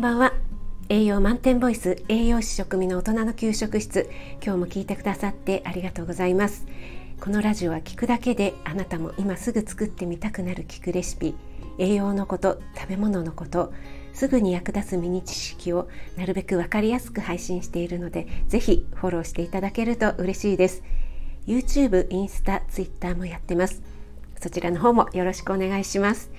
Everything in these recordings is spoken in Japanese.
んばんは。栄養満点ボイス栄養士食味の大人の給食室。今日も聞いてくださってありがとうございます。このラジオは聞くだけであなたも今すぐ作ってみたくなる聞くレシピ。栄養のこと食べ物のことすぐに役立つミニ知識をなるべく分かりやすく配信しているのでぜひフォローしていただけると嬉しいです。YouTube、インスタ、Twitter もやってます。そちらの方もよろしくお願いします。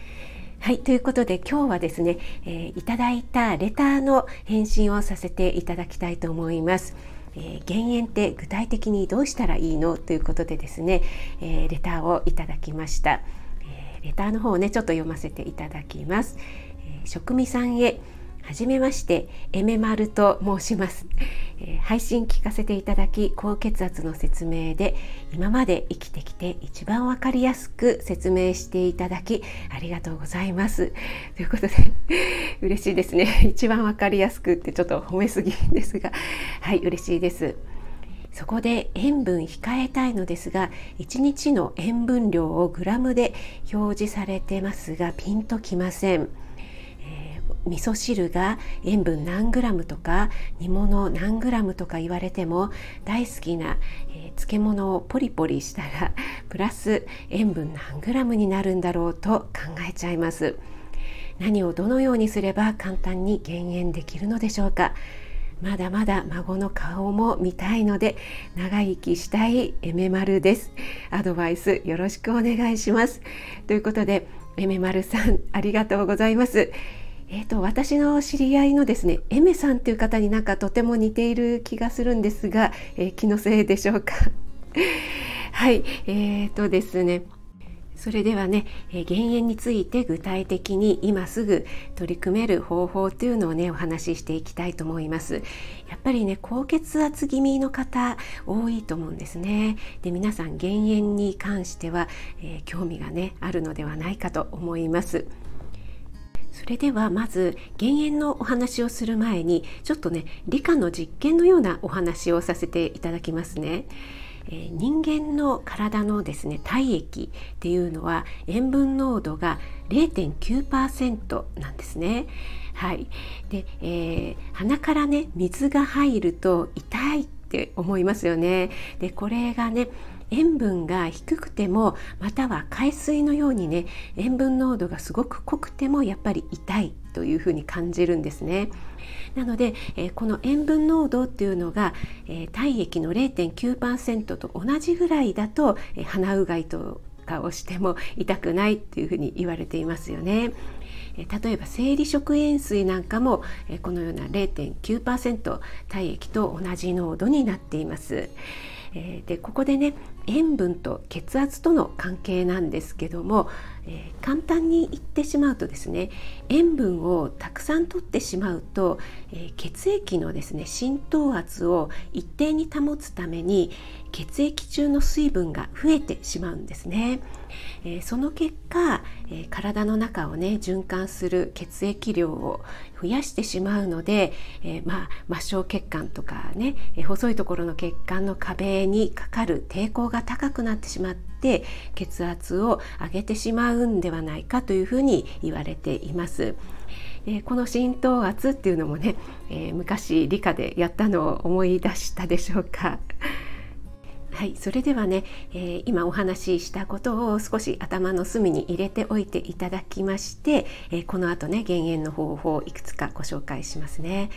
はいということで今日はですね、えー、いただいたレターの返信をさせていただきたいと思います。えー、減塩って具体的にどうしたらいいの？ということでですね、えー、レターをいただきました、えー、レターの方をねちょっと読ませていただきます、えー、食味さんへ。はじめましてエメマルと申します、え、配信聞かせていただき高血圧の説明で今まで生きてきて一番わかりやすく説明していただきありがとうございます。ということで 嬉しいですね。一番わかりやすくってちょっと褒めすぎですがはい嬉しいです。そこで塩分控えたいのですが1日の塩分量をグラムで表示されてますがピンときません。味噌汁が塩分何グラムとか煮物何グラムとか言われても大好きな、えー、漬物をポリポリしたら プラス塩分何グラムになるんだろうと考えちゃいます。何をどのようにすれば簡単に減塩できるのでしょうか。まだまだ孫の顔も見たいので長生きしたいエメマルです。アドバイスよろしくお願いします。ということでエメマルさんありがとうございます。えーと、私の知り合いのですねエメさんという方になんかとても似ている気がするんですが、えー、気のせいでしょうか？はい。えーとですね。それではね、えー、減塩について具体的に今すぐ取り組める方法というのをねお話ししていきたいと思います。やっぱりね高血圧気味の方多いと思うんですね。で皆さん減塩に関しては、えー、興味がねあるのではないかと思います。それではまず減塩のお話をする前にちょっとね理科の実験のようなお話をさせていただきますね。え、人間の体のですね体液っていうのは塩分濃度が0.9%なんですね。はい、で、えー、鼻からね水が入ると痛いっって思いますよね。でこれがね塩分が低くてもまたは海水のようにね塩分濃度がすごく濃くてもやっぱり痛いというふうに感じるんですね。なので、えー、この塩分濃度っていうのが、えー、体液の0.9%と同じぐらいだと、えー、鼻うがいとかをしても痛くないっていうふうに言われていますよね。例えば生理食塩水なんかもこのような0.9%体液と同じ濃度になっています。でここでね塩分と血圧との関係なんですけども、えー、簡単に言ってしまうとですね塩分をたくさん取ってしまうと、えー、血液のですね浸透圧を一定に保つために血液中の水分が増えてしまうんですね。えー、その結果、えー、体の中をね循環する血液量を増やしてしまうので、えー、まあ、末梢血管とかね、え細いところの血管の壁にかかる抵抗が高くなってしまって血圧を上げてしまうんではないかというふうに言われています。えこの浸透圧っていうのもね、え昔理科でやったのを思い出したでしょうか。はい、それではね、えー、今お話ししたことを少し頭の隅に入れておいていただきまして、えー、この後ね減塩の方法をいくつかご紹介しますね。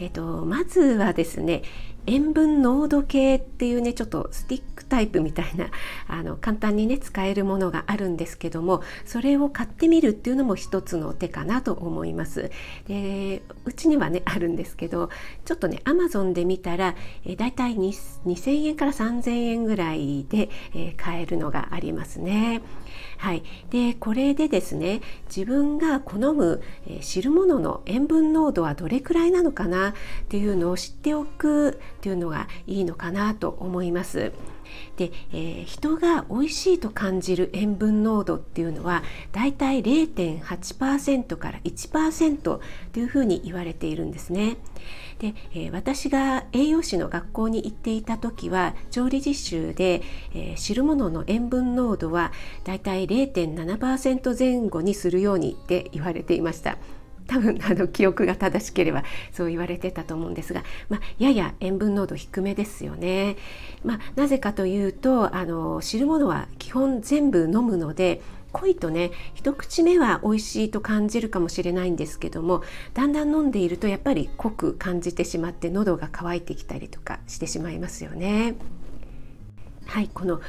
えーと、まずはですね塩分濃度計っていうねちょっとスティックタイプみたいな あの簡単にね使えるものがあるんですけどもそれを買ってみるっていうのも一つの手かなと思います。でうちにはねあるんですけどちょっとねアマゾンで見たら、えだいたい2000円から3000円ぐらいで、えー、買えるのがありますね。はい、でこれでですね自分が好む、え、汁物の塩分濃度はどれくらいなのかなっていうのを知っておくっていうのがいいのかなと思います。で、えー、人が美味しいと感じる塩分濃度っていうのはだいたい0.8%から1%というふうに言われているんですね。で、えー、私が栄養士の学校に行っていた時は調理実習で、えー、汁物の塩分濃度はだいたい0.7%前後にするようにって言われていました。多分あの記憶が正しければそう言われてたと思うんですが、まあ、やや塩分濃度低めですよね。まあ、なぜかというとあの汁物は基本全部飲むので濃いとね一口目は美味しいと感じるかもしれないんですけどもだんだん飲んでいるとやっぱり濃く感じてしまって喉が渇いてきたりとかしてしまいますよね。はいこの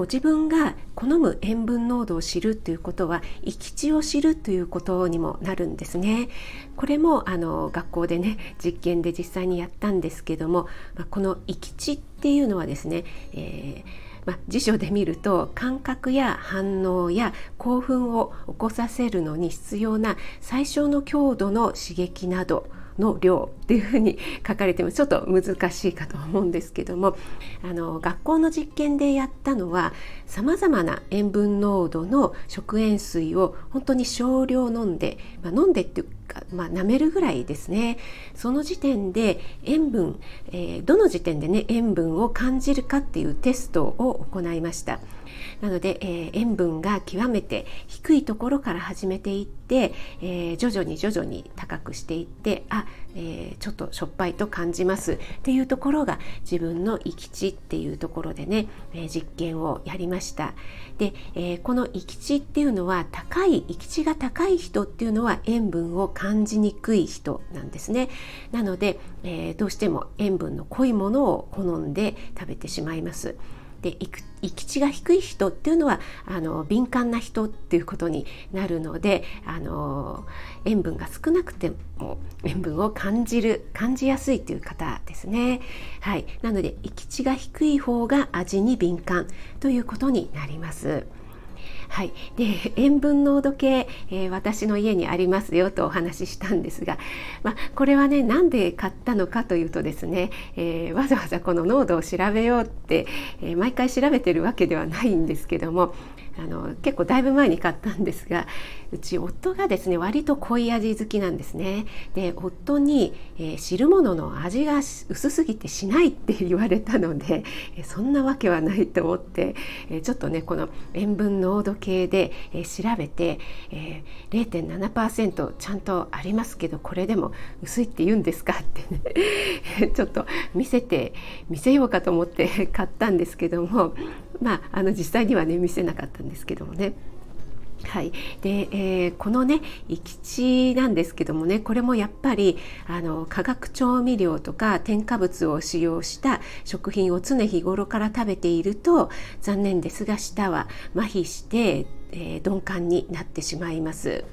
ご自分が好む塩分濃度を知るということは行き地を知るということにもなるんですね。これもあの学校でね実験で実際にやったんですけども、まあ、この行き地っていうのはですね、えーまあ、辞書で見ると感覚や反応や興奮を起こさせるのに必要な最小の強度の刺激などの量っていうふうに書かれてもちょっと難しいかと思うんですけども。あの学校の実験でやったのはさまざまな塩分濃度の食塩水を本当に少量飲んで、まあ、飲んでっていうか、まあ、舐めるぐらいですね。その時点で塩分、えー、どの時点でね塩分を感じるかっていうテストを行いました。なので、えー、塩分が極めて低いところから始めていって、えー、徐々に徐々に高くしていってあ、えー、ちょっとしょっぱいと感じますっていうところが自分の生き地っていうところでね、え実験をやりました。で、えこの生き地っていうのは高い生き地が高い人っていうのは塩分を感じにくい人なんですね。なので、えどうしても塩分の濃いものを好んで食べてしまいます。で行き地が低い人っていうのはあの敏感な人っていうことになるのであの塩分が少なくても塩分を感じる感じやすいという方ですね。はい、なので行き地が低い方が味に敏感ということになります。はい、で 塩分濃度計、えー、私の家にありますよとお話ししたんですが、ま、これはねなんで買ったのかというとですね、えー、わざわざこの濃度を調べようって、えー、毎回調べてるわけではないんですけどもあの結構だいぶ前に買ったんですが うち夫がですね割と濃い味好きなんですね。で夫に、えー、汁物の味が薄すぎてしないって言われたので、え、そんなわけはないと思って、えー、ちょっとねこの塩分濃度計で、え調べて、えー、0.7%ちゃんとありますけどこれでも薄いって言うんですかってね ちょっと見せて見せようかと思って買ったんですけどもまああの実際にはね見せなかったんですけどもね。はいでえー、このね生き地なんですけどもねこれもやっぱりあの化学調味料とか添加物を使用した食品を常日頃から食べていると残念ですが舌は麻痺して、えー、鈍感になってしまいます。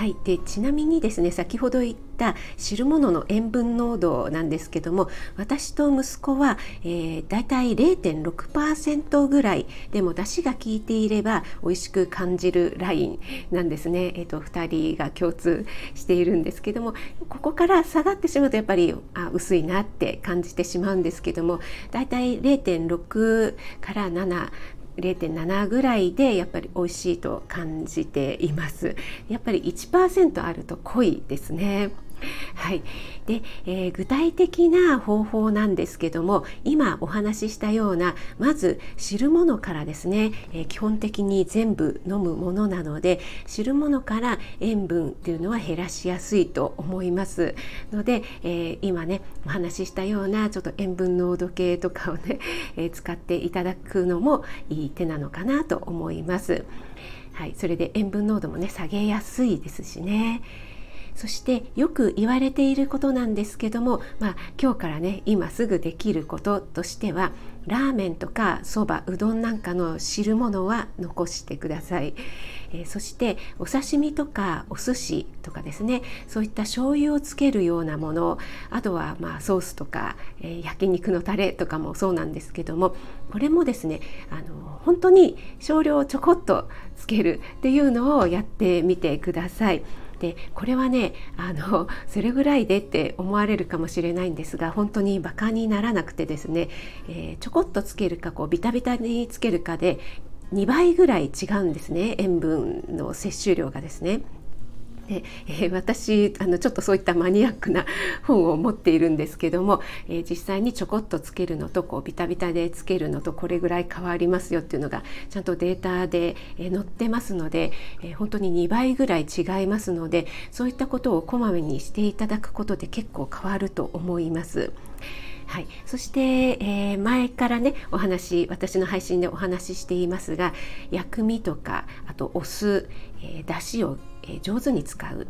はい、でちなみにですね先ほど言った汁物の塩分濃度なんですけども私と息子は、えー、だいたい0.6%ぐらいでも出汁が効いていれば美味しく感じるラインなんですね、えーと、2人が共通しているんですけどもここから下がってしまうとやっぱりあ薄いなって感じてしまうんですけどもだいたい0.6から7 0.7ぐらいでやっぱり美味しいと感じています。やっぱり1%あると濃いですね。はいで、えー、具体的な方法なんですけども今お話ししたようなまず汁物からですね、えー、基本的に全部飲むものなので汁物から塩分っていうのは減らしやすいと思いますので、えー、今ねお話ししたようなちょっと塩分濃度計とかをね、え使っていただくのもいい手なのかなと思います。はい、それで塩分濃度もね下げやすいですしね。そしてよく言われていることなんですけども、まあ、今日からね今すぐできることとしてはラーメンとかそばうどんなんかの汁物は残してください、えー、そしてお刺身とかお寿司とかですねそういった醤油をつけるようなものあとはまあソースとか、えー、焼肉のタレとかもそうなんですけどもこれもですねあの本当に少量ちょこっとつけるっていうのをやってみてください。でこれはねあの それぐらいでって思われるかもしれないんですが本当にバカにならなくてですね、えー、ちょこっとつけるかこうビタビタにつけるかで2倍ぐらい違うんですね塩分の摂取量がですね。でえー、私あのちょっとそういったマニアックな本を持っているんですけども、えー、実際にちょこっとつけるのとこうビタビタでつけるのとこれぐらい変わりますよっていうのがちゃんとデータで、えー、載ってますので、え本当に2倍ぐらい違いますのでそういったことをこまめにしていただくことで結構変わると思います。はい、そして、えー、前からねお話私の配信でお話ししていますが薬味とかあとお酢、えー、だしを、え、上手に使う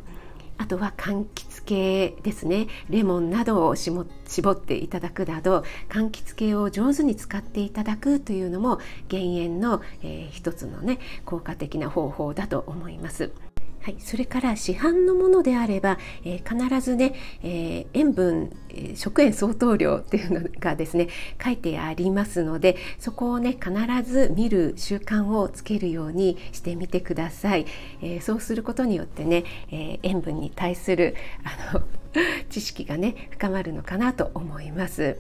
あとは柑橘系ですねレモンなどを絞っていただくなど柑橘系を上手に使っていただくというのも減塩の、えー、一つのね効果的な方法だと思います。はい、それから市販のものであれば、えー、必ずね、えー、塩分、えー、食塩相当量っていうのがですね書いてありますのでそこをね必ず見る習慣をつけるようにしてみてください、えー、そうすることによってね、え塩分に対するあの 知識がね深まるのかなと思います。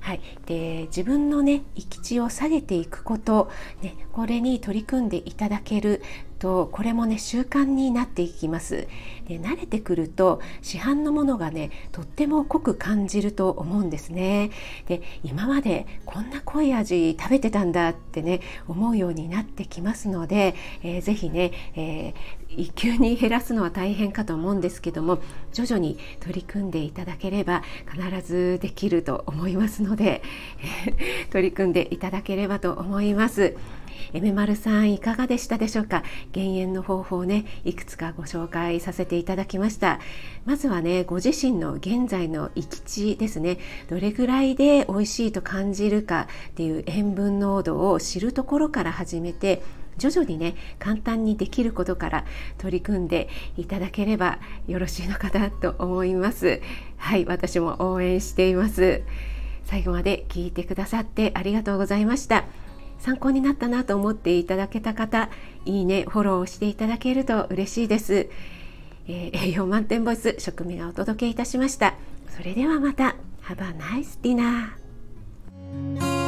はい、で自分のね生き地を下げていくこと、ね、これに取り組んでいただけるとこれもね習慣になっていきますで慣れてくると市販のものがねとっても濃く感じると思うんですねで今までこんな濃い味食べてたんだってね思うようになってきますので、えー、ぜひね、えー、一級に減らすのは大変かと思うんですけども徐々に取り組んでいただければ必ずできると思いますので取り組んでいただければと思います。エメマルさんいかがでしたでしょうか？減塩の方法をねいくつかご紹介させていただきました。まずはねご自身の現在の生き地ですね。どれぐらいで美味しいと感じるかっていう塩分濃度を知るところから始めて徐々にね簡単にできることから取り組んでいただければよろしいのかなと思います。はい私も応援しています。最後まで聞いてくださってありがとうございました。参考になったなと思っていただけた方いいねフォローしていただけると嬉しいです、えー、栄養満点ボイス食味がお届けいたしました。それではまた。Have a nice dinner